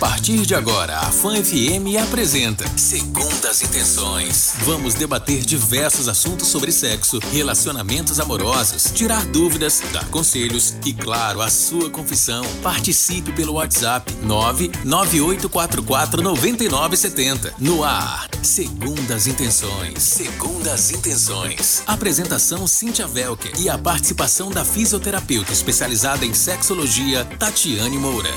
partir de agora, a Fan FM apresenta Segundas Intenções. Vamos debater diversos assuntos sobre sexo, relacionamentos amorosos, tirar dúvidas, dar conselhos e, claro, a sua confissão. Participe pelo WhatsApp 998449970. No ar, Segundas Intenções. Segundas Intenções. Apresentação Cíntia Velker e a participação da fisioterapeuta especializada em sexologia, Tatiane Moura.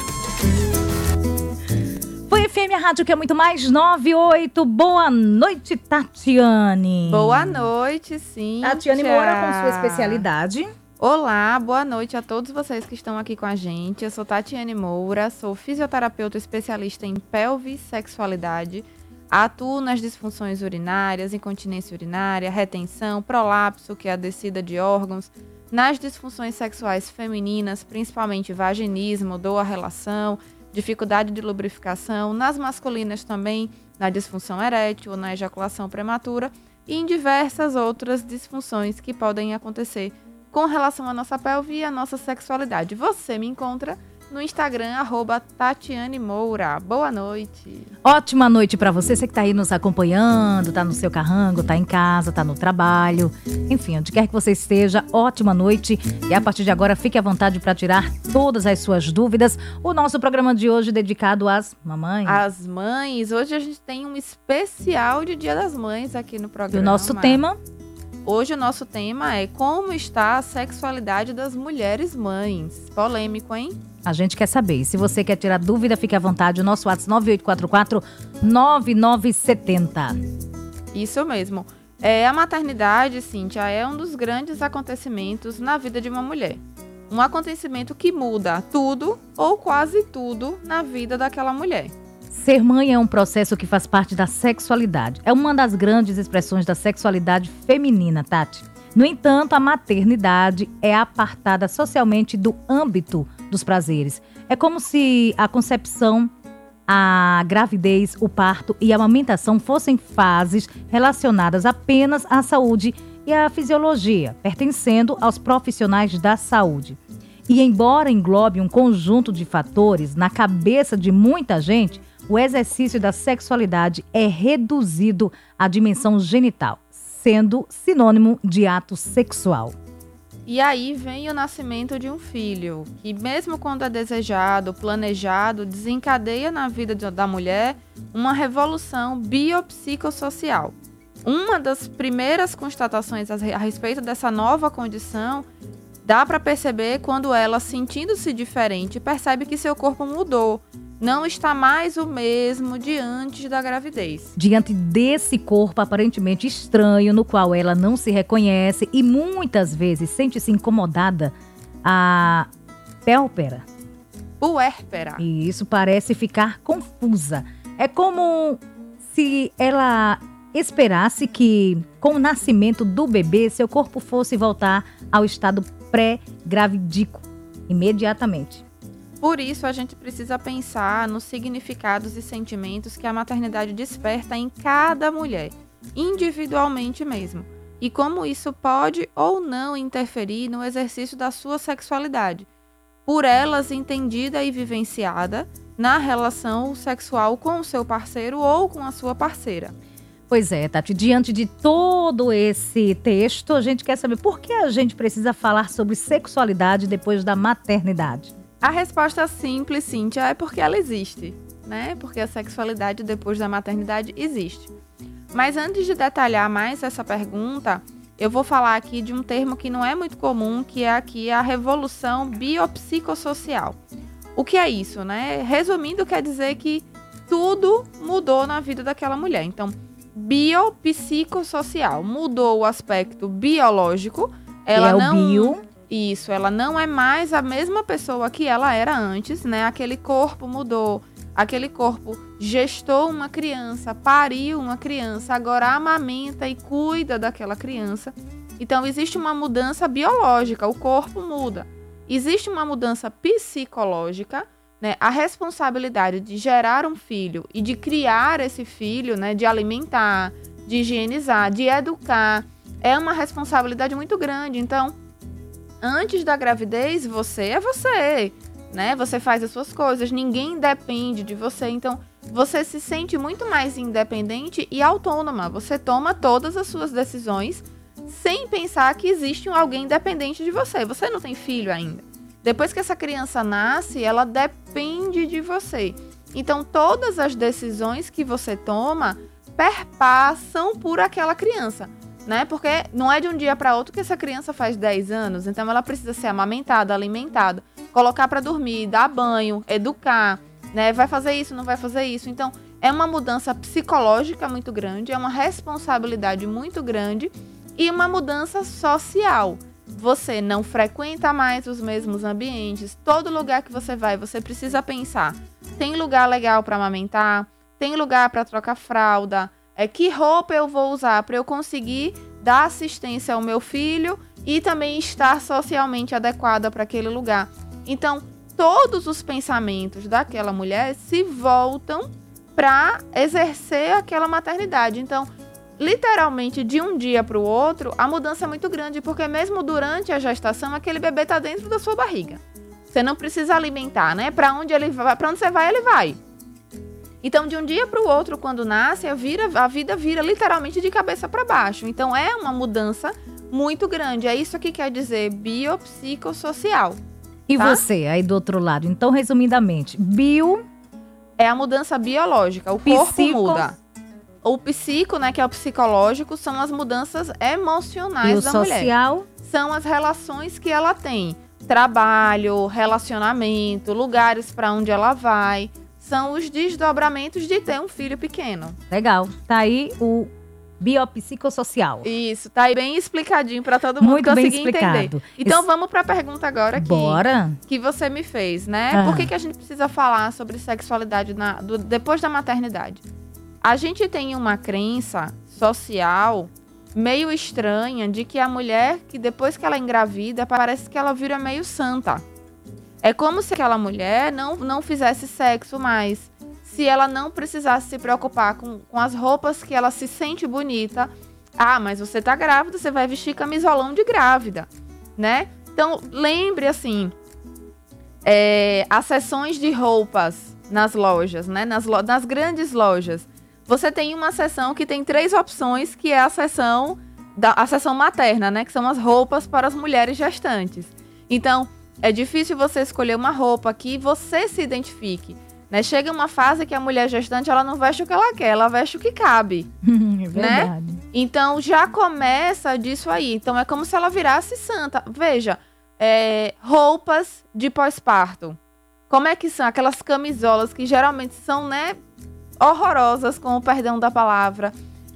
A rádio que é muito mais 98. Boa noite, Tatiane. Boa noite, sim. Tatiane Moura com sua especialidade. Olá, boa noite a todos vocês que estão aqui com a gente. Eu sou Tatiane Moura, sou fisioterapeuta especialista em pelve e sexualidade. Atuo nas disfunções urinárias, incontinência urinária, retenção, prolapso, que é a descida de órgãos, nas disfunções sexuais femininas, principalmente vaginismo, dor à relação, dificuldade de lubrificação, nas masculinas também, na disfunção erétil, na ejaculação prematura e em diversas outras disfunções que podem acontecer com relação à nossa pelve e à nossa sexualidade. Você me encontra no Instagram, arroba Tatiane Moura. Boa noite. Ótima noite para você, você que tá aí nos acompanhando, tá no seu carrango, tá em casa, tá no trabalho, enfim, onde quer que você esteja, ótima noite. E a partir de agora, fique à vontade para tirar todas as suas dúvidas. O nosso programa de hoje é dedicado às mamães. As mães. Hoje a gente tem um especial de Dia das Mães aqui no programa. E o nosso tema Hoje o nosso tema é como está a sexualidade das mulheres mães. Polêmico, hein? A gente quer saber. E se você quer tirar dúvida, fique à vontade. O nosso WhatsApp 9844 9970. Isso mesmo. É, a maternidade, Cíntia, é um dos grandes acontecimentos na vida de uma mulher. Um acontecimento que muda tudo ou quase tudo na vida daquela mulher. Ser mãe é um processo que faz parte da sexualidade. É uma das grandes expressões da sexualidade feminina, Tati. No entanto, a maternidade é apartada socialmente do âmbito dos prazeres. É como se a concepção, a gravidez, o parto e a amamentação fossem fases relacionadas apenas à saúde e à fisiologia, pertencendo aos profissionais da saúde. E embora englobe um conjunto de fatores na cabeça de muita gente, o exercício da sexualidade é reduzido à dimensão genital, sendo sinônimo de ato sexual. E aí vem o nascimento de um filho, que mesmo quando é desejado, planejado, desencadeia na vida da mulher uma revolução biopsicossocial. Uma das primeiras constatações a respeito dessa nova condição dá para perceber quando ela, sentindo-se diferente, percebe que seu corpo mudou, não está mais o mesmo de antes da gravidez. Diante desse corpo aparentemente estranho, no qual ela não se reconhece e muitas vezes sente-se incomodada, a pélpera. Puérpera. E isso parece ficar confusa. É como se ela esperasse que, com o nascimento do bebê, seu corpo fosse voltar ao estado pré-gravidico imediatamente. Por isso, a gente precisa pensar nos significados e sentimentos que a maternidade desperta em cada mulher, individualmente mesmo, e como isso pode ou não interferir no exercício da sua sexualidade, por elas entendida e vivenciada na relação sexual com o seu parceiro ou com a sua parceira. Pois é, Tati, diante de todo esse texto, a gente quer saber por que a gente precisa falar sobre sexualidade depois da maternidade. A resposta simples, Cíntia, é porque ela existe, né? Porque a sexualidade depois da maternidade existe. Mas antes de detalhar mais essa pergunta, eu vou falar aqui de um termo que não é muito comum, que é aqui a revolução biopsicossocial. O que é isso, né? Resumindo, quer dizer que tudo mudou na vida daquela mulher. Então, biopsicossocial mudou o aspecto biológico. Ela é não o bio isso, ela não é mais a mesma pessoa que ela era antes, né? Aquele corpo mudou, aquele corpo gestou uma criança, pariu uma criança, agora amamenta e cuida daquela criança. Então existe uma mudança biológica, o corpo muda. Existe uma mudança psicológica, né? A responsabilidade de gerar um filho e de criar esse filho, né? De alimentar, de higienizar, de educar, é uma responsabilidade muito grande. Então, antes da gravidez, você é você. né? Você faz as suas coisas, ninguém depende de você, então você se sente muito mais independente e autônoma. Você toma todas as suas decisões sem pensar que existe alguém dependente de você. Você não tem filho ainda. Depois que essa criança nasce, ela depende de você. Então, todas as decisões que você toma perpassam por aquela criança, né? Porque não é de um dia para outro que essa criança faz 10 anos, então ela precisa ser amamentada, alimentada, colocar para dormir, dar banho, educar, né? Vai fazer isso, não vai fazer isso. Então, é uma mudança psicológica muito grande, é uma responsabilidade muito grande e uma mudança social. Você não frequenta mais os mesmos ambientes, todo lugar que você vai, você precisa pensar: tem lugar legal para amamentar? Tem lugar para trocar fralda? É que roupa eu vou usar para eu conseguir dar assistência ao meu filho e também estar socialmente adequada para aquele lugar. Então, todos os pensamentos daquela mulher se voltam para exercer aquela maternidade. Então, literalmente de um dia para o outro, a mudança é muito grande, porque mesmo durante a gestação, aquele bebê está dentro da sua barriga. Você não precisa alimentar, né? Para onde ele vai, para onde você vai, ele vai. Então, de um dia para o outro, quando nasce, a, vira, a vida vira literalmente de cabeça para baixo. Então, é uma mudança muito grande. É isso que quer dizer biopsicossocial. E tá? você, aí do outro lado? Então, resumidamente, bio... É a mudança biológica, o Psico... corpo muda. O psico, né, que é o psicológico, são as mudanças emocionais e da social? mulher. social? São as relações que ela tem. Trabalho, relacionamento, lugares para onde ela vai. São os desdobramentos de ter um filho pequeno. Legal. Tá aí o biopsicossocial. Isso, tá aí bem explicadinho para todo mundo Muito conseguir bem explicado. entender. Então Isso... vamos para a pergunta agora aqui. Bora. Que você me fez, né? Por que, que a gente precisa falar sobre sexualidade na, do, depois da maternidade? A gente tem uma crença social meio estranha de que a mulher que depois que ela engravida parece que ela vira meio santa. É como se aquela mulher não, não fizesse sexo mais se ela não precisasse se preocupar com, com as roupas que ela se sente bonita. Ah, mas você tá grávida, você vai vestir camisolão de grávida, né? Então, lembre assim, é, as sessões de roupas nas lojas, né? Nas, lo nas grandes lojas. Você tem uma seção que tem três opções, que é a seção da a seção materna, né? Que são as roupas para as mulheres gestantes. Então, é difícil você escolher uma roupa que você se identifique. Né? Chega uma fase que a mulher gestante ela não veste o que ela quer, ela veste o que cabe. é verdade. Né? Então já começa disso aí. Então é como se ela virasse santa. Veja, é, roupas de pós-parto. Como é que são aquelas camisolas que geralmente são, né, horrorosas, com o perdão da palavra.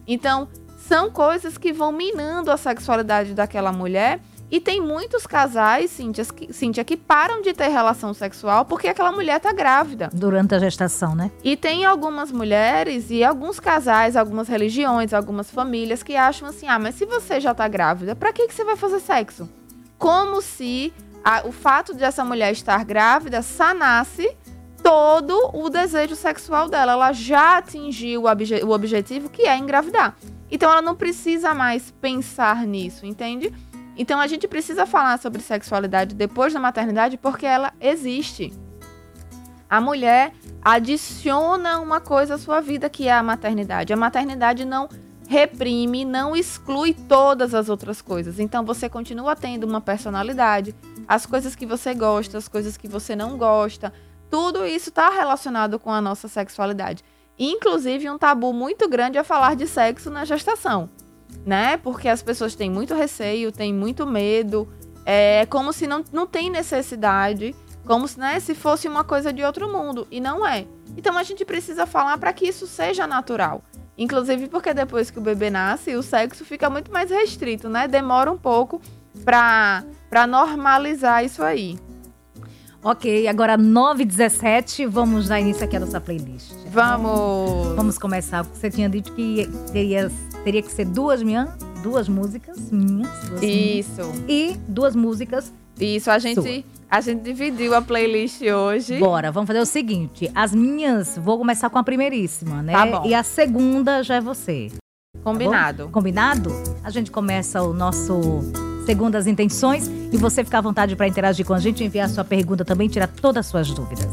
Então, são coisas que vão minando a sexualidade daquela mulher e tem muitos casais, Cíntia, que, Cíntia, que param de ter relação sexual porque aquela mulher tá grávida. Durante a gestação, né? E tem algumas mulheres e alguns casais, algumas religiões, algumas famílias que acham assim: ah, mas se você já tá grávida, pra que, que você vai fazer sexo? Como se a, o fato de essa mulher estar grávida sanasse todo o desejo sexual dela. Ela já atingiu o, obje o objetivo que é engravidar. Então ela não precisa mais pensar nisso, entende? Então a gente precisa falar sobre sexualidade depois da maternidade porque ela existe. A mulher adiciona uma coisa à sua vida que é a maternidade. A maternidade não reprime, não exclui todas as outras coisas. Então você continua tendo uma personalidade, as coisas que você gosta, as coisas que você não gosta. Tudo isso está relacionado com a nossa sexualidade. Inclusive, um tabu muito grande é falar de sexo na gestação né? Porque as pessoas têm muito receio, têm muito medo. É como se não, não tem necessidade, como se, né, se fosse uma coisa de outro mundo. E não é. Então a gente precisa falar para que isso seja natural. Inclusive porque depois que o bebê nasce, o sexo fica muito mais restrito, né? Demora um pouco para normalizar isso aí. Ok, agora 9h17, vamos dar início aqui à nossa playlist. Vamos! Vamos começar. Você tinha dito que teria, teria que ser duas minhas, duas músicas minhas. Duas Isso. Minhas, e duas músicas. Isso, a gente, a gente dividiu a playlist hoje. Bora, vamos fazer o seguinte: as minhas, vou começar com a primeiríssima, né? Tá bom. E a segunda já é você. Combinado. Tá Combinado? A gente começa o nosso segundo as intenções. E você fica à vontade para interagir com a gente, enviar sua pergunta também, tirar todas as suas dúvidas.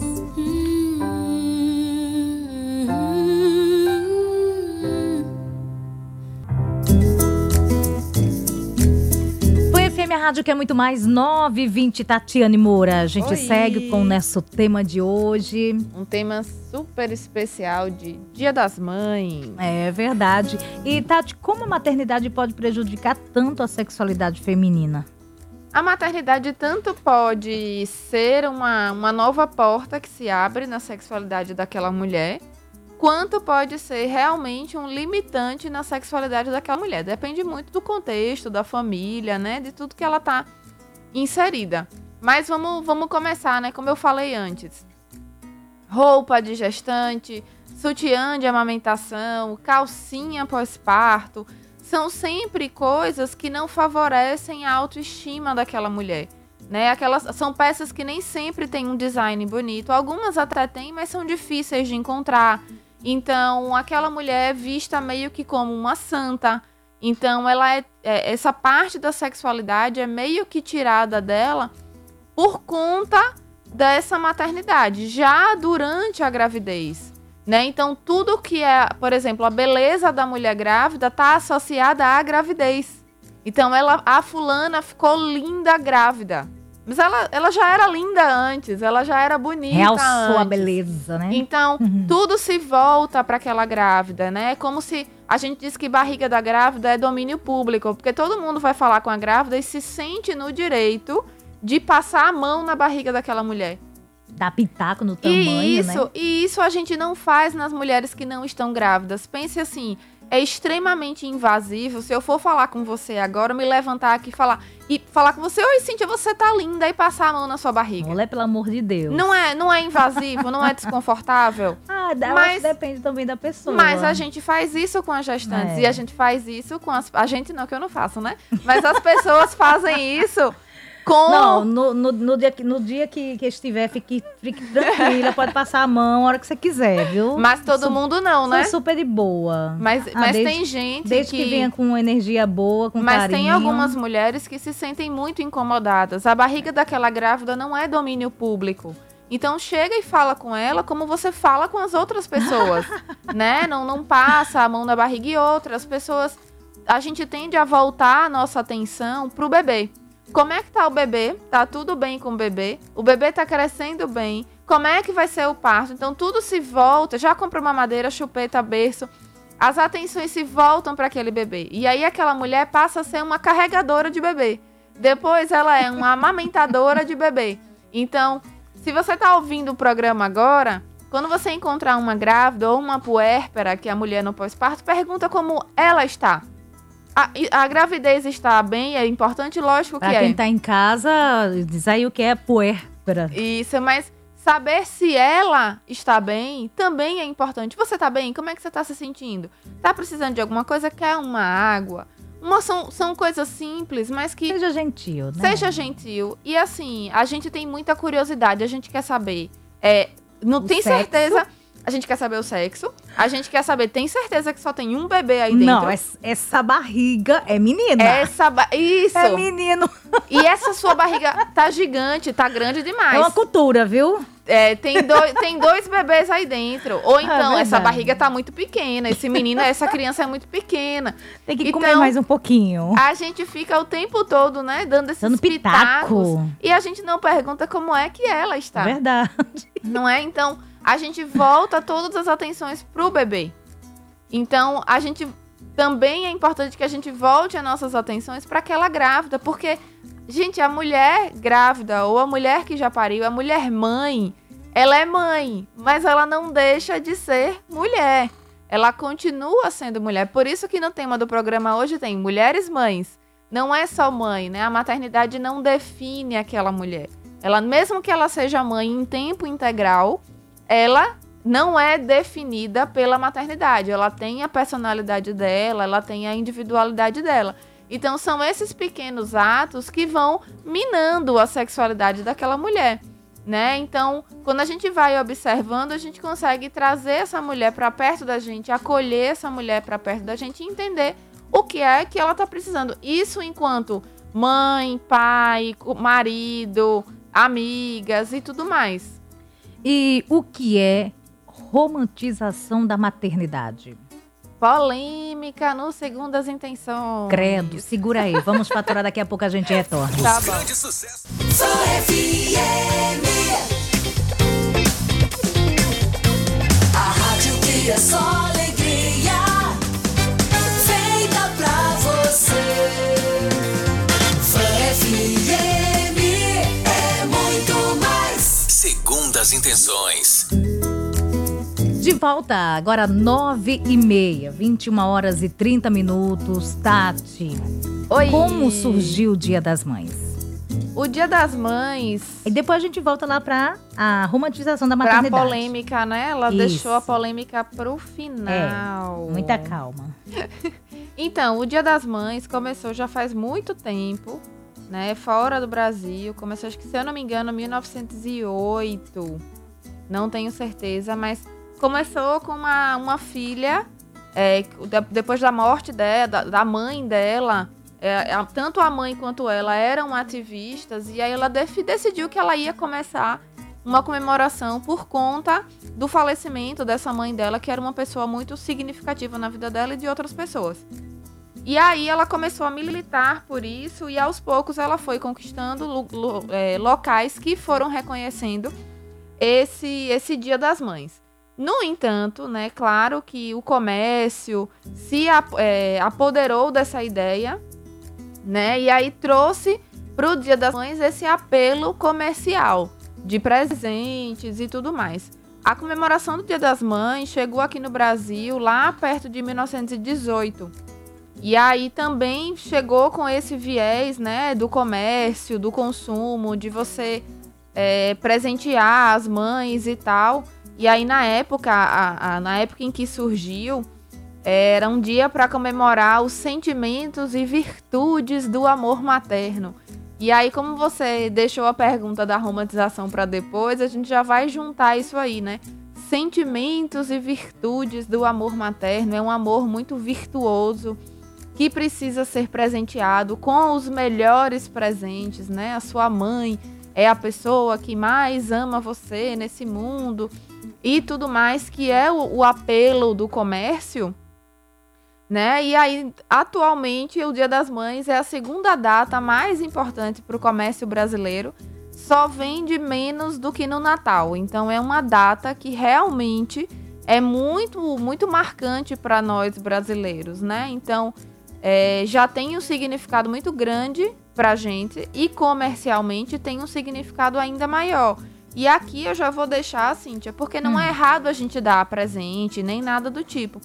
FM Rádio que é muito mais 920 Tatiane Moura. A gente Oi. segue com o nosso tema de hoje. Um tema super especial de Dia das Mães. É verdade. E Tati, como a maternidade pode prejudicar tanto a sexualidade feminina? A maternidade tanto pode ser uma, uma nova porta que se abre na sexualidade daquela mulher, quanto pode ser realmente um limitante na sexualidade daquela mulher. Depende muito do contexto, da família, né? De tudo que ela tá inserida. Mas vamos, vamos começar, né? Como eu falei antes. Roupa de gestante, sutiã de amamentação, calcinha pós-parto, são sempre coisas que não favorecem a autoestima daquela mulher. Né? Aquelas, são peças que nem sempre têm um design bonito. Algumas até têm, mas são difíceis de encontrar. Então, aquela mulher é vista meio que como uma santa. Então, ela é, é, essa parte da sexualidade é meio que tirada dela por conta dessa maternidade, já durante a gravidez. Né? Então, tudo que é, por exemplo, a beleza da mulher grávida está associada à gravidez. Então, ela, a fulana ficou linda grávida. Mas ela, ela já era linda antes, ela já era bonita Realçou antes. a beleza, né? Então, Uhum. tudo se volta para aquela grávida, né? É como se a gente diz que barriga da grávida é domínio público, porque todo mundo vai falar com a grávida e se sente no direito de passar a mão na barriga daquela mulher. Dá pitaco no tamanho, e isso, né? e isso a gente não faz nas mulheres que não estão grávidas. Pense assim, é extremamente invasivo. Se eu for falar com você agora, me levantar aqui e falar e falar com você, oi Cíntia, você tá linda e passar a mão na sua barriga. Mulher, pelo amor de Deus. Não é, não é invasivo, não é desconfortável. Ah, acho Mas- depende também da pessoa. Mas a gente faz isso com as gestantes. É. E a gente faz isso com as. A gente não, que eu não faço, né? Mas as pessoas fazem isso com. Não, no, no, no dia, que, no dia que, que estiver, fique, fique tranquila, pode passar a mão a hora que você quiser, viu? Mas todo Sou- mundo não, sou né? super de boa. Mas, Ah, mas desde- tem gente Desde que... venha com energia boa, com Mas carinho. tem algumas mulheres que se sentem muito incomodadas. A barriga daquela grávida não é domínio público. Então chega e fala com ela como você fala com as outras pessoas, né? Não, não passa a mão na barriga e outras pessoas. A gente tende a voltar a nossa atenção pro bebê. Como é que tá o bebê? Tá tudo bem com o bebê? O bebê tá crescendo bem? Como é que vai ser o parto? Então tudo se volta. Já comprou uma madeira, chupeta, berço. As atenções se voltam para aquele bebê. E aí aquela mulher passa a ser uma carregadora de bebê. Depois ela é uma amamentadora de bebê. Então, se você tá ouvindo o programa agora, quando você encontrar uma grávida ou uma puérpera, que é a mulher no pós-parto, pergunta como ela está. A, a gravidez está bem, é importante, lógico que Pra é. quem tá em casa, diz aí o que é puérpera. Isso, mas saber se ela está bem também é importante. Você tá bem? Como é que você tá se sentindo? Tá precisando de alguma coisa? Quer uma água? Uma, são, são coisas simples, mas que Seja gentil, né? seja gentil. E assim, a gente tem muita curiosidade, a gente quer saber. É, não O tem sexo? certeza. A gente quer saber o sexo. A gente quer saber, tem certeza que só tem um bebê aí dentro? Não, essa, essa barriga é menina. Essa ba- Isso! É menino. E essa sua barriga tá gigante, tá grande demais. É uma cultura, viu? É, tem, dois, tem dois bebês aí dentro. Ou então, essa verdade. barriga tá muito pequena. Esse menino, essa criança é muito pequena. Tem que Então, comer mais um pouquinho. A gente fica o tempo todo, né, dando esses Dando pitacos. pitaco. E a gente não pergunta como é que ela está. Verdade. Não é? Então, a gente volta todas as atenções pro bebê. Então, a gente também é importante que a gente volte as nossas atenções para aquela grávida, porque gente, a mulher grávida ou a mulher que já pariu, a mulher mãe, ela é mãe, mas ela não deixa de ser mulher. Ela continua sendo mulher. Por isso que no tema do programa hoje tem mulheres mães. Não é só mãe, né? A maternidade não define aquela mulher. Ela, mesmo que ela seja mãe em tempo integral, ela não é definida pela maternidade. Ela tem a personalidade dela, ela tem a individualidade dela. Então são esses pequenos atos que vão minando a sexualidade daquela mulher, né? Então, quando a gente vai observando, a gente consegue trazer essa mulher para perto da gente, acolher essa mulher para perto da gente e entender o que é que ela tá precisando. Isso enquanto mãe, pai, marido, amigas e tudo mais. E o que é romantização da maternidade? Polêmica no Segundas Intenções. Credo, segura aí. Vamos faturar daqui a pouco a gente retorna. Tá bom. Grande sucesso. A rádio que é só alegria, feita pra você. Fã FM Segundas intenções. De volta, agora nove e meia, 21 horas e 30 minutos. Tati, Oi. como surgiu o Dia das Mães? O Dia das Mães, E depois a gente volta lá pra a romantização da pra maternidade. polêmica, né? Ela Isso. deixou a polêmica pro final. Muita calma. Então, o Dia das Mães começou já faz muito tempo, né? Fora do Brasil. Começou, acho que se eu não me engano, em 1908. Não tenho certeza, mas começou com uma, uma filha. é, de- depois da morte dela, da, da mãe dela, é, tanto a mãe quanto ela eram ativistas, e aí ela decidiu que ela ia começar uma comemoração por conta do falecimento dessa mãe dela, que era uma pessoa muito significativa na vida dela e de outras pessoas. E aí ela começou a militar por isso e aos poucos ela foi conquistando lu- lu- é, locais que foram reconhecendo esse, esse Dia das Mães. No entanto, né, claro que o comércio se ap- é, apoderou dessa ideia, né, e aí trouxe para o Dia das Mães esse apelo comercial de presentes e tudo mais. A comemoração do Dia das Mães chegou aqui no Brasil lá perto de 1918. E aí também chegou com esse viés, né, do comércio, do consumo, de você é, presentear as mães e tal. E aí na época, a- a- na época em que surgiu, era um dia para comemorar os sentimentos e virtudes do amor materno. E aí, como você deixou a pergunta da romantização para depois, a gente já vai juntar isso aí, né? Sentimentos e virtudes do amor materno é um amor muito virtuoso que precisa ser presenteado com os melhores presentes, né? A sua mãe é a pessoa que mais ama você nesse mundo e tudo mais, que é o, o apelo do comércio, né? E aí, atualmente, o Dia das Mães é a segunda data mais importante para o comércio brasileiro. Só vende menos do que no Natal. Então, é uma data que realmente é muito, muito marcante para nós brasileiros, né? Então, é, já tem um significado muito grande pra gente e comercialmente tem um significado ainda maior. E aqui eu já vou deixar, Cíntia, porque não Hum. é errado a gente dar presente, nem nada do tipo.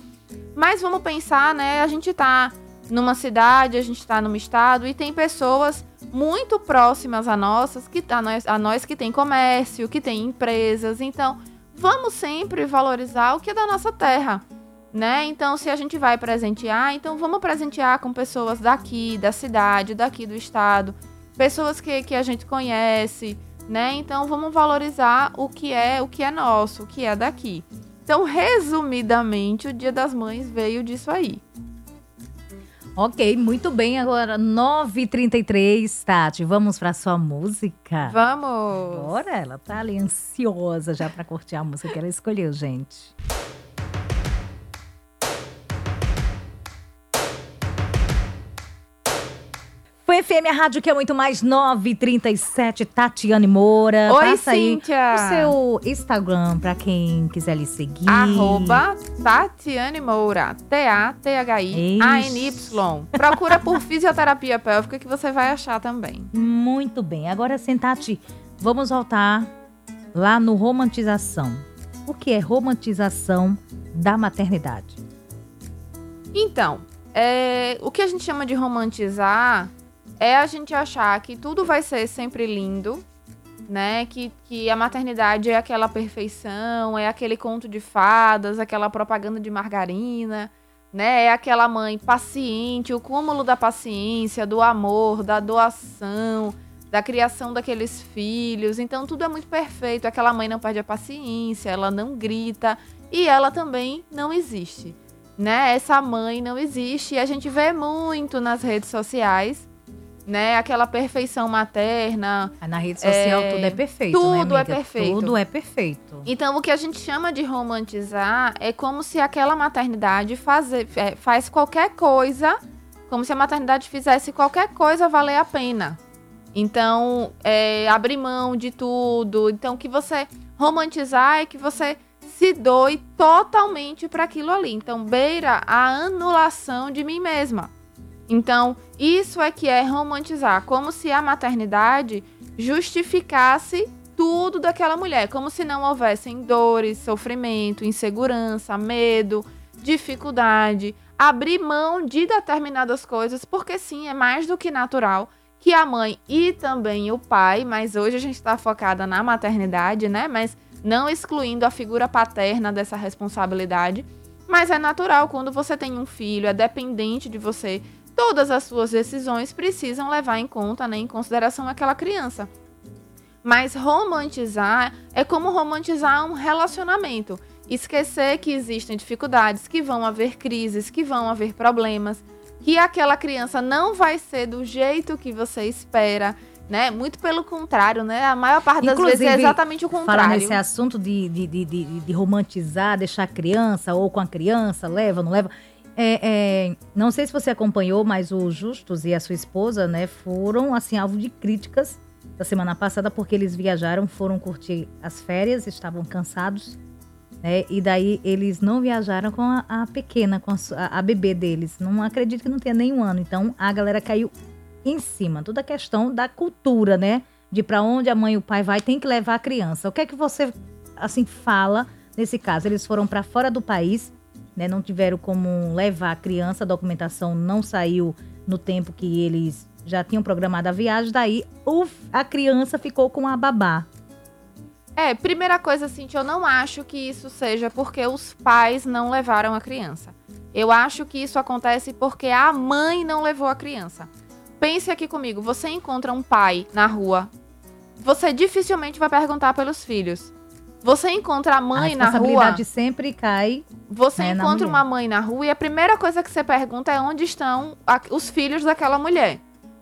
Mas vamos pensar, né? A gente tá numa cidade, a gente tá num estado e tem pessoas muito próximas a nossas, que a nós, a nós que tem comércio, que tem empresas. Então, vamos sempre valorizar o que é da nossa terra né? Então, se a gente vai presentear, então vamos presentear com pessoas daqui, da cidade, daqui do estado, pessoas que, que a gente conhece, né? Então, vamos valorizar o que é o que é nosso, o que é daqui. Então, resumidamente, o Dia das Mães veio disso aí. Ok, muito bem. Agora, 9h33, Tati. Vamos pra sua música? Vamos! Bora, ela tá ali ansiosa já pra curtir a música que ela escolheu, gente. FM, a rádio que é muito mais 937, Tatiane Moura. Oi, Passa aí Cíntia! o seu Instagram pra quem quiser lhe seguir. Arroba Tatiane Moura. T-A-T-H-I-A-N-Y. Procura por fisioterapia pélvica que você vai achar também. Muito bem. Agora, sim, Tati, vamos voltar lá no romantização. O que é romantização da maternidade? Então, é, o que a gente chama de romantizar é a gente achar que tudo vai ser sempre lindo, né? Que, que a maternidade é aquela perfeição, é aquele conto de fadas, aquela propaganda de margarina, né? É aquela mãe paciente, o cúmulo da paciência, do amor, da doação, da criação daqueles filhos. Então tudo é muito perfeito. Aquela mãe não perde a paciência, ela não grita e ela também não existe né? Essa mãe não existe e a gente vê muito nas redes sociais, né? Aquela perfeição materna. Aí na rede social É, tudo é perfeito, né, tudo é amiga? perfeito. Tudo é perfeito. Então, o que a gente chama de romantizar é como se aquela maternidade fazer, é, faz qualquer coisa, como se a maternidade fizesse qualquer coisa valer a pena. Então, é, abrir mão de tudo. Então, que você romantizar é que você se doe totalmente para aquilo ali. Então, beira a anulação de mim mesma. Então, isso é que é romantizar, como se a maternidade justificasse tudo daquela mulher, como se não houvessem dores, sofrimento, insegurança, medo, dificuldade, abrir mão de determinadas coisas, porque sim, é mais do que natural que a mãe e também o pai, mas hoje a gente está focada na maternidade, né? Mas não excluindo a figura paterna dessa responsabilidade. Mas é natural quando você tem um filho, é dependente de você. Todas as suas decisões precisam levar em conta, né, em consideração aquela criança. Mas romantizar é como romantizar um relacionamento. Esquecer que existem dificuldades, que vão haver crises, que vão haver problemas, que aquela criança não vai ser do jeito que você espera, né? Muito pelo contrário, né? A maior parte das vezes é Inclusive, exatamente o contrário. nesse assunto de, de, de, de, de romantizar, deixar a criança ou com a criança, leva, não leva. É, é, não sei se você acompanhou, mas o Justus e a sua esposa, né, foram assim alvo de críticas da semana passada porque eles viajaram, foram curtir as férias, estavam cansados, né? E daí eles não viajaram com a, a pequena, com a, a, bebê deles. Não acredito que não tenha nenhum ano. Então a galera caiu em cima. Toda a questão da cultura, né? De para onde a mãe e o pai vai, tem que levar a criança. O que é que você assim fala nesse caso? Eles foram para fora do país, né? Não tiveram como levar a criança, a documentação não saiu no tempo que eles já tinham programado a viagem, daí o- a criança ficou com a babá. É, primeira coisa, assim, eu não acho que isso seja porque os pais não levaram a criança. Eu acho que isso acontece porque a mãe não levou a criança. Pense aqui comigo, você encontra um pai na rua, você dificilmente vai perguntar pelos filhos. Você encontra a a mãe na responsabilidade rua, sempre cai. você né, na encontra uma mãe na rua e a primeira coisa que você pergunta é onde estão a- os filhos daquela mulher.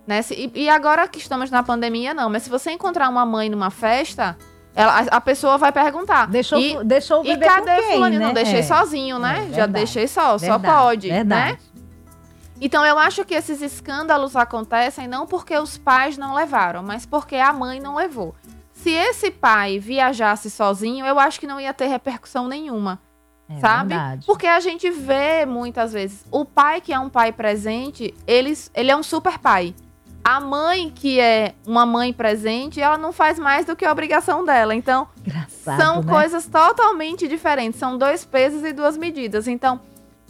Né? Se- e, e agora que estamos na pandemia, não. Mas se você encontrar uma mãe numa festa, ela- a, a pessoa vai perguntar. Deixou, e, deixou o e bebê cadê com quem, fulano? né? Não, deixei É, sozinho, é, né? Já verdade, deixei só, só verdade, pode, né? Verdade. Então eu acho que esses escândalos acontecem não porque os pais não levaram, mas porque a mãe não levou. Se esse pai viajasse sozinho, eu acho que não ia ter repercussão nenhuma, É sabe? verdade. Porque a gente vê muitas vezes o pai que é um pai presente, ele, ele é um super pai. A mãe que é uma mãe presente, ela não faz mais do que a obrigação dela. Então, Engraçado, são né? coisas totalmente diferentes. São dois pesos e duas medidas. Então,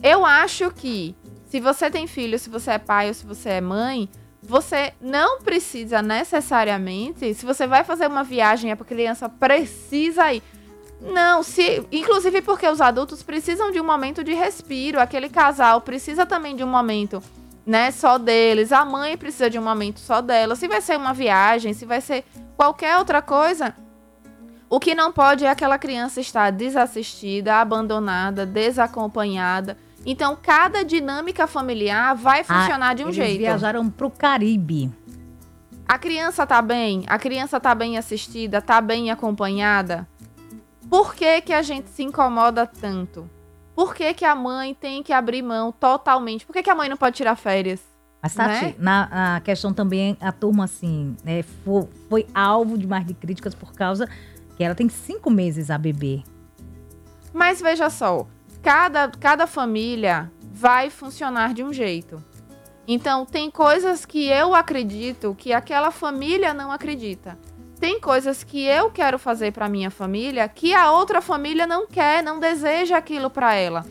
eu acho que se você tem filho, se você é pai ou se você é mãe, você não precisa necessariamente. Se você vai fazer uma viagem, é porque a criança precisa ir. Não, se, inclusive porque os adultos precisam de um momento de respiro. Aquele casal precisa também de um momento, né, só deles. A mãe precisa de um momento só dela. Se vai ser uma viagem, se vai ser qualquer outra coisa, o que não pode é aquela criança estar desassistida, abandonada, desacompanhada. Então, cada dinâmica familiar vai funcionar de um Ah, Eles jeito. viajaram pro Caribe. A criança tá bem? A criança tá bem assistida? Tá bem acompanhada? Por que, que a gente se incomoda tanto? Por que, que a mãe tem que abrir mão totalmente? Por que, que a mãe não pode tirar férias? Mas, Tati, Né? na na questão também, a turma, assim, né, foi, foi alvo de mais de críticas por causa que ela tem cinco meses a bebê. Mas veja só, cada, cada família vai funcionar de um jeito. Então, tem coisas que eu acredito que aquela família não acredita. Tem coisas que eu quero fazer para minha família que a outra família não quer, não deseja aquilo para ela.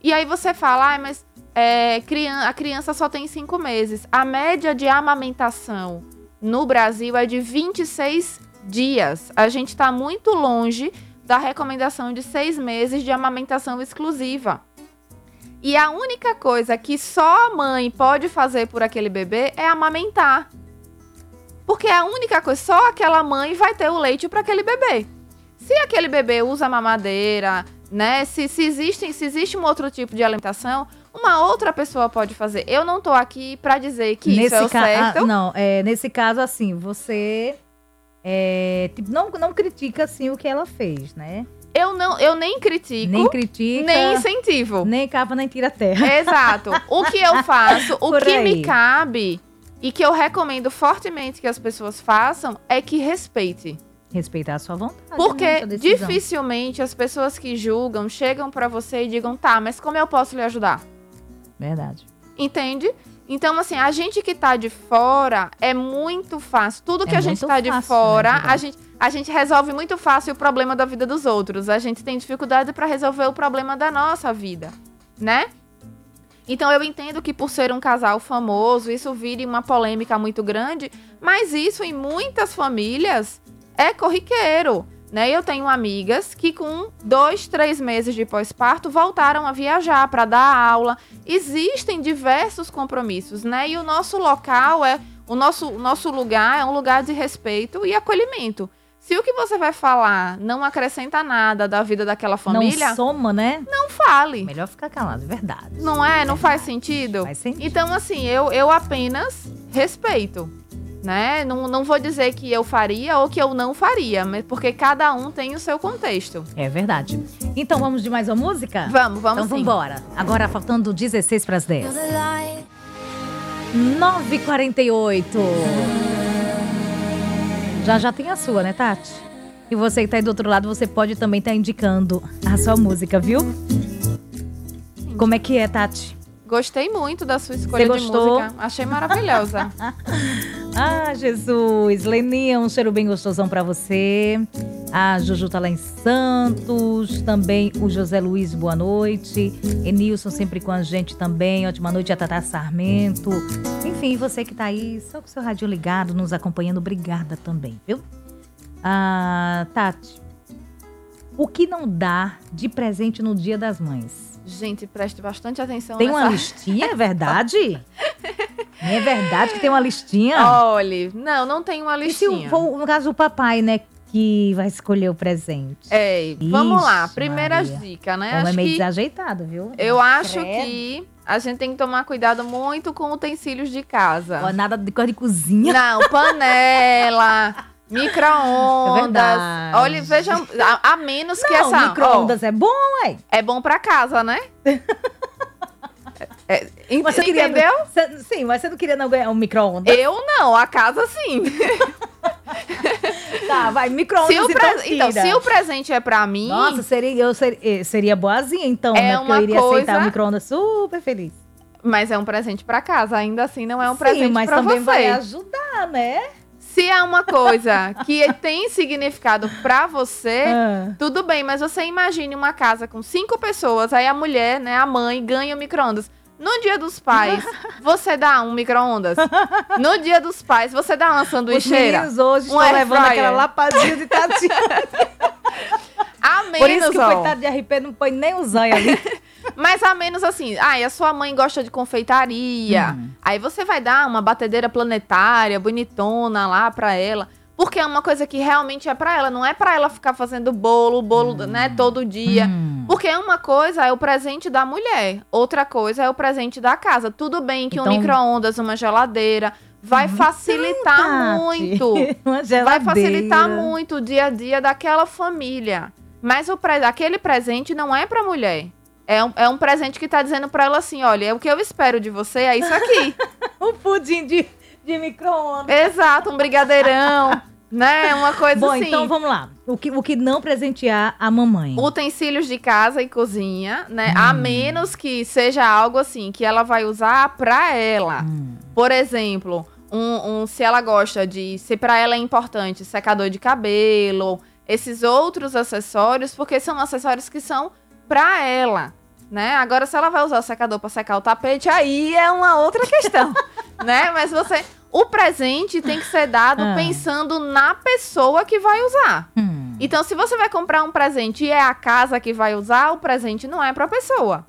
E aí você fala, ah, mas é, a criança só tem cinco meses. A média de amamentação no Brasil é de 26 dias. A gente está muito longe da recomendação de seis meses de amamentação exclusiva. E a única coisa que só a mãe pode fazer por aquele bebê é amamentar. Porque é a única coisa, só aquela mãe vai ter o leite para aquele bebê. Se aquele bebê usa mamadeira, né? Se, se, existem, se existe um outro tipo de alimentação, uma outra pessoa pode fazer. Eu não tô aqui pra dizer que isso é o ca- certo. ah, não, é, nesse caso, assim, você é, tipo, não, não critica assim o que ela fez, né? Eu não, eu nem critico, Nem critica, nem incentivo. nem capa, nem tira terra. Exato. O que eu faço, o que aí. me cabe e que eu recomendo fortemente que as pessoas façam é que respeite. Respeitar a sua vontade. né, Porque sua dificilmente as pessoas que julgam chegam pra você e digam, tá, mas como eu posso lhe ajudar? Verdade. Entende? Então, assim, a gente que tá de fora é muito fácil. Tudo que É a gente tá de fácil, fora, né, a, gente, a gente resolve muito fácil o problema da vida dos outros. A gente tem dificuldade pra resolver o problema da nossa vida, né? Então eu entendo que por ser um casal famoso, isso vire uma polêmica muito grande, mas isso em muitas famílias é corriqueiro. Né? Eu tenho amigas que com dois, três meses de pós-parto voltaram a viajar para dar aula. Existem diversos compromissos, né? E o nosso local é o nosso, o nosso lugar é um lugar de respeito e acolhimento. Se o que você vai falar não acrescenta nada da vida daquela família, Não soma, né? não fale. Melhor ficar calado, verdade. Não é? Não faz sentido? Faz sentido. Então, assim, eu, eu apenas respeito. Né? Não, não vou dizer que eu faria ou que eu não faria, mas porque cada um tem o seu contexto. É verdade. Então vamos de mais uma música? Vamos, vamos então vambora. Agora faltando 16 para as 10. 9h48. Já já tem a sua, né, Tati? E você que tá aí do outro lado, você pode também estar indicando a sua música, viu? Como é que é, Tati? Gostei muito da sua escolha Você de gostou? música. Achei maravilhosa. Ah, Jesus! Leninha, um cheiro bem gostosão pra você. A Juju tá lá em Santos. Também o José Luiz, boa noite. Enilson sempre com a gente também. Ótima noite, a Tata Sarmento. Enfim, você que tá aí, só com o seu rádio ligado, nos acompanhando, obrigada também, viu? Ah, Tati, o que não dá de presente no Dia das Mães? Gente, preste bastante atenção Tem uma nessa... listinha, é verdade? é verdade que tem uma listinha? Olhe, não, não tem uma E se listinha. for, no caso, o papai, né, que vai escolher o presente? É, vamos lá. Primeira Maria. dica, né? Homem é meio que, desajeitado, viu? eu acho Credo. que a gente tem que tomar cuidado muito com utensílios de casa. Nada de coisa de cozinha. Não, panela, micro-ondas. verdade. Olha, vejam, a, a menos que Não, essa. micro-ondas é bom, ué. é bom pra casa, né? É, ent- Mas você queria- entendeu? Você- sim, mas você não queria não ganhar um micro-ondas? Eu não, a casa sim. Tá, vai, micro-ondas então, então, se o presente é pra mim, Nossa, seria, eu ser- eh, seria boazinha então, É né? Porque eu iria aceitar coisa- o micro-ondas super feliz. mas é um presente pra casa, ainda assim não é um Sim, presente mas pra também você. vai ajudar, né? Se é uma coisa que tem significado pra você, Ah. Tudo bem, mas você imagine uma casa com cinco pessoas, aí a mulher, né, a mãe, ganha o micro-ondas. No dia dos pais, você dá um micro-ondas. No dia dos pais, você dá uma Os sanduicheira. meninos hoje Um estão levando fryer. aquela lapadinha de Tatiana. A Por isso menos, que o coitado de RP não põe nem o zóio ali. Mas a menos assim, ah, e a sua mãe gosta de confeitaria. Hum. Aí você vai dar uma batedeira planetária, bonitona lá pra ela. Porque é uma coisa que realmente é pra ela, não é pra ela ficar fazendo bolo, bolo, né, todo dia. Hum. Porque uma coisa é o presente da mulher, outra coisa é o presente da casa. Tudo bem que um Então- micro-ondas, uma geladeira, vai facilitar muito. Vai facilitar muito o dia a dia daquela família. Mas o pre- aquele presente não é pra mulher. É um, é um presente que tá dizendo pra ela assim: olha, o que eu espero de você é isso aqui. Um pudim de, de micro-ondas. Exato, um brigadeirão, né? Uma coisa Bom, assim. então vamos lá. O que, o que não presentear a mamãe? utensílios de casa e cozinha, né? A menos que seja algo assim que ela vai usar pra ela. Hum. Por exemplo, um, um- se ela gosta de, se pra ela é importante, secador de cabelo, esses outros acessórios, porque são acessórios que são pra ela, né? Agora, se ela vai usar o secador pra secar o tapete, aí é uma outra questão, né? Mas você, o presente tem que ser dado Ah. pensando na pessoa que vai usar. Hum. Então, se você vai comprar um presente e é a casa que vai usar, o presente não é pra pessoa,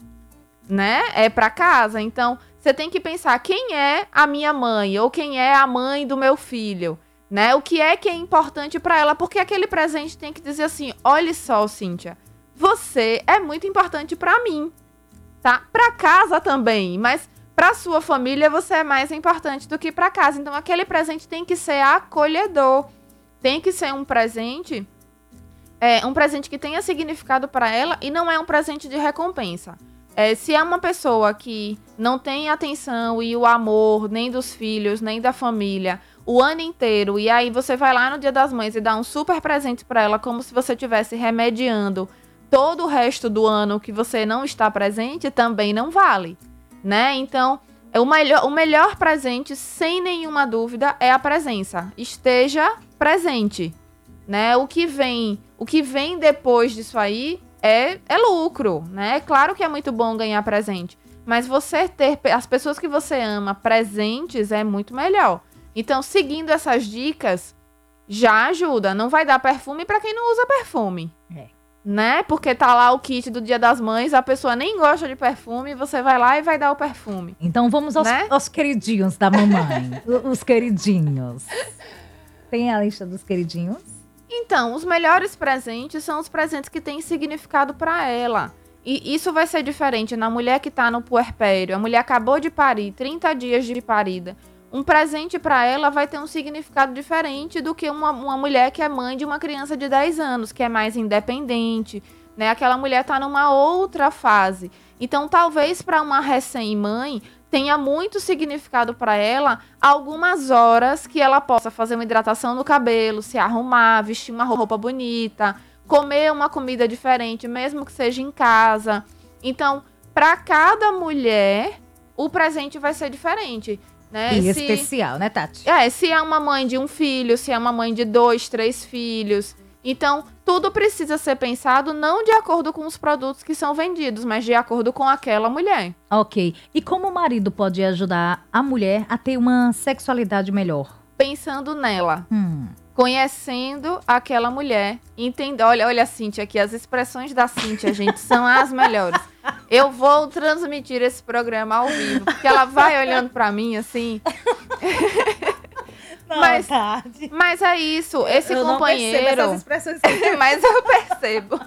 né? É pra casa. Então, você tem que pensar quem é a minha mãe ou quem é a mãe do meu filho, né? O que é que é importante pra ela, porque aquele presente tem que dizer assim: "Olha só, Cíntia, você é muito importante pra mim". tá? Pra casa também, mas pra sua família você é mais importante do que pra casa. Então aquele presente tem que ser acolhedor. Tem que ser um presente é um presente que tenha significado pra ela e não é um presente de recompensa. É, se é uma pessoa que não tem atenção e o amor nem dos filhos, nem da família o ano inteiro, e aí você vai lá no Dia das Mães e dá um super presente pra ela, como se você estivesse remediando todo o resto do ano que você não está presente, também não vale, né? Então, é o melhor, o melhor presente, sem nenhuma dúvida, é a presença. Esteja presente, né? O que vem, o que vem depois disso aí é, é lucro, né? Claro que é muito bom ganhar presente, mas você ter as pessoas que você ama presentes é muito melhor. Então, seguindo essas dicas, já ajuda. Não vai dar perfume pra quem não usa perfume. É. Né? Porque tá lá o kit do Dia das Mães, a pessoa nem gosta de perfume, você vai lá e vai dar o perfume. Então vamos aos, Né? aos queridinhos da mamãe. Os queridinhos. Tem a lista dos queridinhos? Então, os melhores presentes são os presentes que têm significado pra ela. E isso vai ser diferente na mulher que tá no puerpério. A mulher acabou de parir, 30 dias de parida. Um presente pra ela vai ter um significado diferente do que uma, uma mulher que é mãe de uma criança de 10 anos, que é mais independente, né? Aquela mulher tá numa outra fase. Então, talvez para uma recém-mãe tenha muito significado para ela algumas horas que ela possa fazer uma hidratação no cabelo, se arrumar, vestir uma roupa bonita, comer uma comida diferente, mesmo que seja em casa. Então, para cada mulher, o presente vai ser diferente, né? E Se- especial, né, Tati? é, se é uma mãe de um filho, se é uma mãe de dois, três filhos. Então, tudo precisa ser pensado não de acordo com os produtos que são vendidos, mas de acordo com aquela mulher. Ok. E como o marido pode ajudar a mulher a ter uma sexualidade melhor? Pensando nela, Hum. Conhecendo aquela mulher, entendendo. Olha, olha a Cíntia aqui, as expressões da Cíntia, gente, são as melhores. Eu vou transmitir esse programa ao vivo, porque ela vai olhando pra mim assim. Mas- Tati. Mas é isso, esse Eu não percebo companheiro. essas expressões. Mas eu percebo.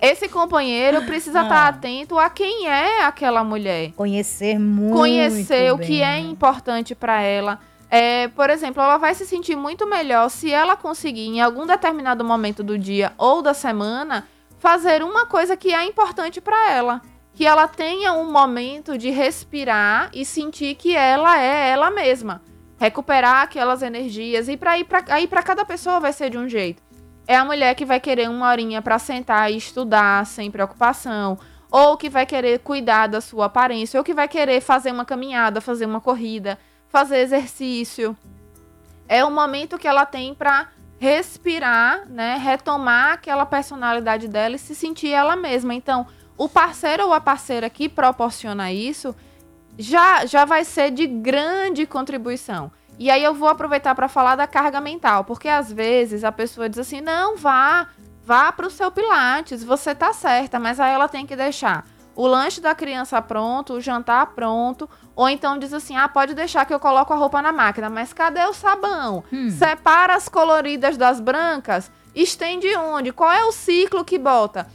Esse companheiro precisa Ah. estar atento a quem é aquela mulher. Conhecer muito Conhecer o que bem. é importante para ela. É, por exemplo, ela vai se sentir muito melhor se ela conseguir, em algum determinado momento do dia ou da semana, fazer uma coisa que é importante para ela. Que ela tenha um momento de respirar e sentir que ela é ela mesma. Recuperar aquelas energias. E para ir para aí para cada pessoa vai ser de um jeito. É a mulher que vai querer uma horinha para sentar e estudar sem preocupação, ou que vai querer cuidar da sua aparência, ou que vai querer fazer uma caminhada, fazer uma corrida, fazer exercício. É o momento que ela tem para respirar, né, retomar aquela personalidade dela e se sentir ela mesma. Então, o parceiro ou a parceira que proporciona isso já já vai ser de grande contribuição. E aí eu vou aproveitar para falar da carga mental, porque às vezes a pessoa diz assim: "Não, vá, vá para o seu pilates, você tá certa", mas aí ela tem que deixar o lanche da criança pronto, o jantar pronto, ou então diz assim: "Ah, pode deixar que eu coloco a roupa na máquina, mas cadê o sabão? Hum. Separa as coloridas das brancas, estende onde? Qual é o ciclo que bota?"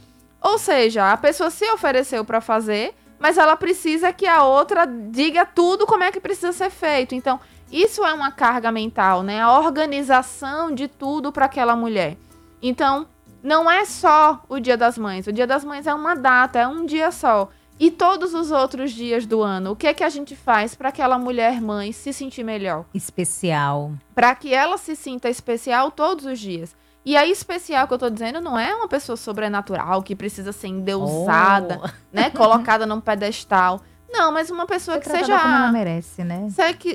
Ou seja, a pessoa se ofereceu para fazer, mas ela precisa que a outra diga tudo como é que precisa ser feito. Então, isso é uma carga mental, né? A organização de tudo para aquela mulher. Então, não é só o Dia das Mães. O Dia das Mães é uma data, é um dia só. E todos os outros dias do ano, o que é que a gente faz para aquela mulher mãe se sentir melhor? Especial. Para que ela se sinta especial todos os dias. E a especial que eu tô dizendo não é uma pessoa sobrenatural que precisa ser endeusada, Oh. né? Colocada num pedestal. Não, mas uma pessoa que seja como ela merece, né?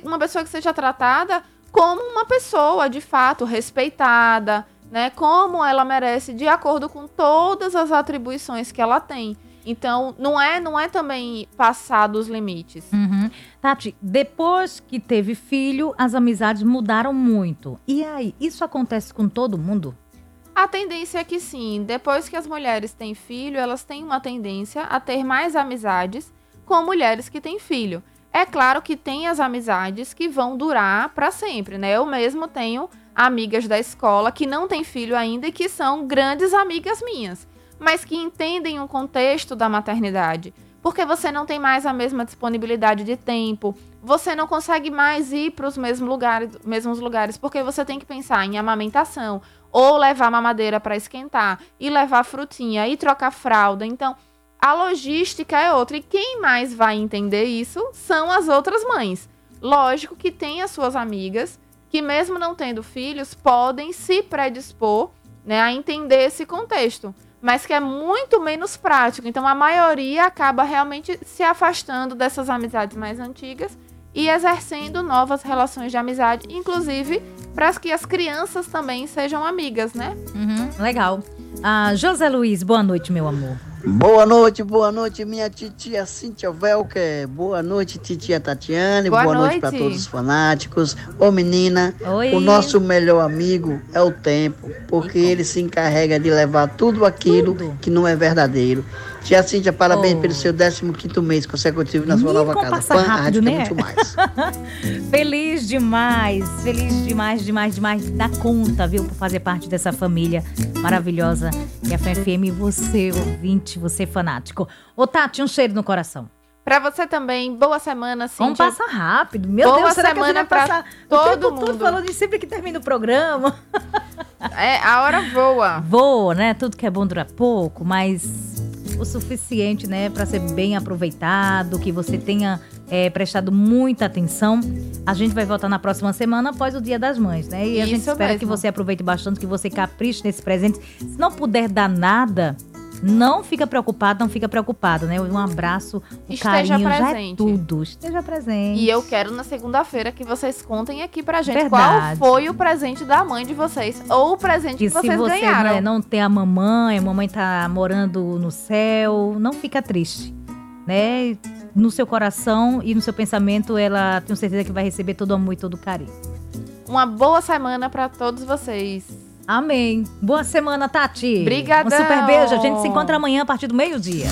uma pessoa que seja tratada como uma pessoa de fato respeitada, né? Como ela merece, de acordo com todas as atribuições que ela tem. Então, não é, não é também passar dos limites. Uhum. Tati, depois que teve filho, as amizades mudaram muito. E aí, isso acontece com todo mundo? A tendência é que sim, depois que as mulheres têm filho, elas têm uma tendência a ter mais amizades com mulheres que têm filho. É claro que tem as amizades que vão durar para sempre, né? Eu mesmo tenho amigas da escola que não têm filho ainda e que são grandes amigas minhas, mas que entendem o contexto da maternidade. porque você não tem mais a mesma disponibilidade de tempo, você não consegue mais ir para os mesmos lugares, mesmos lugares, porque você tem que pensar em amamentação, ou levar mamadeira para esquentar, e levar frutinha, e trocar fralda. Então, a logística é outra. E quem mais vai entender isso são as outras mães. Lógico que tem as suas amigas que, mesmo não tendo filhos, podem se predispor né, a entender esse contexto mas que é muito menos prático. Então a maioria acaba realmente se afastando dessas amizades mais antigas e exercendo novas relações de amizade, inclusive para que as crianças também sejam amigas, né? Uhum, legal. Ah, José Luiz, boa noite, meu amor. Boa noite, boa noite, minha titia Cíntia Velker. Boa noite, titia Tatiane. Boa Boa, noite noite. para todos os fanáticos. Ô menina, Oi. o nosso melhor amigo é o tempo, porque ele se encarrega de levar tudo aquilo Tudo. que não é verdadeiro. Tia Cíntia, parabéns Oh. pelo seu 15º mês consecutivo na sua Menino, nova casa. passa Pan, a rápido, né? muito mais. Feliz demais, feliz demais, demais, demais da conta, viu, por fazer parte dessa família maravilhosa que é a FFM e você, ouvinte, você fanático. Ô, Tati, um cheiro no coração. Para você também, boa semana, Cíntia. Como passa rápido. Meu Boa Deus, será que a gente semana vai pra passar todo mundo. falando isso sempre que termina o programa? É, a hora voa. Voa, né? Tudo que é bom dura pouco, mas o suficiente, né, para ser bem aproveitado, que você tenha é, prestado muita atenção. A gente vai voltar na próxima semana após o Dia das Mães, né? E a gente espera mesmo. que você aproveite bastante, que você capriche nesse presente. Se não puder dar nada, não fica preocupado, não fica preocupado, né? Um abraço, o Esteja carinho já é presente. tudo. Esteja presente. E eu quero na segunda-feira que vocês contem aqui pra gente Verdade. qual foi o presente da mãe de vocês ou o presente que, Que se vocês você ganharam. né, não ter a mamãe, a mamãe tá morando no céu, não fica triste, né? No seu coração e no seu pensamento, ela tenho certeza que vai receber todo o amor e todo o carinho. Uma boa semana pra todos vocês. Amém. Boa semana, Tati. Brigadão. Um super beijo. A gente se encontra amanhã a partir do meio-dia.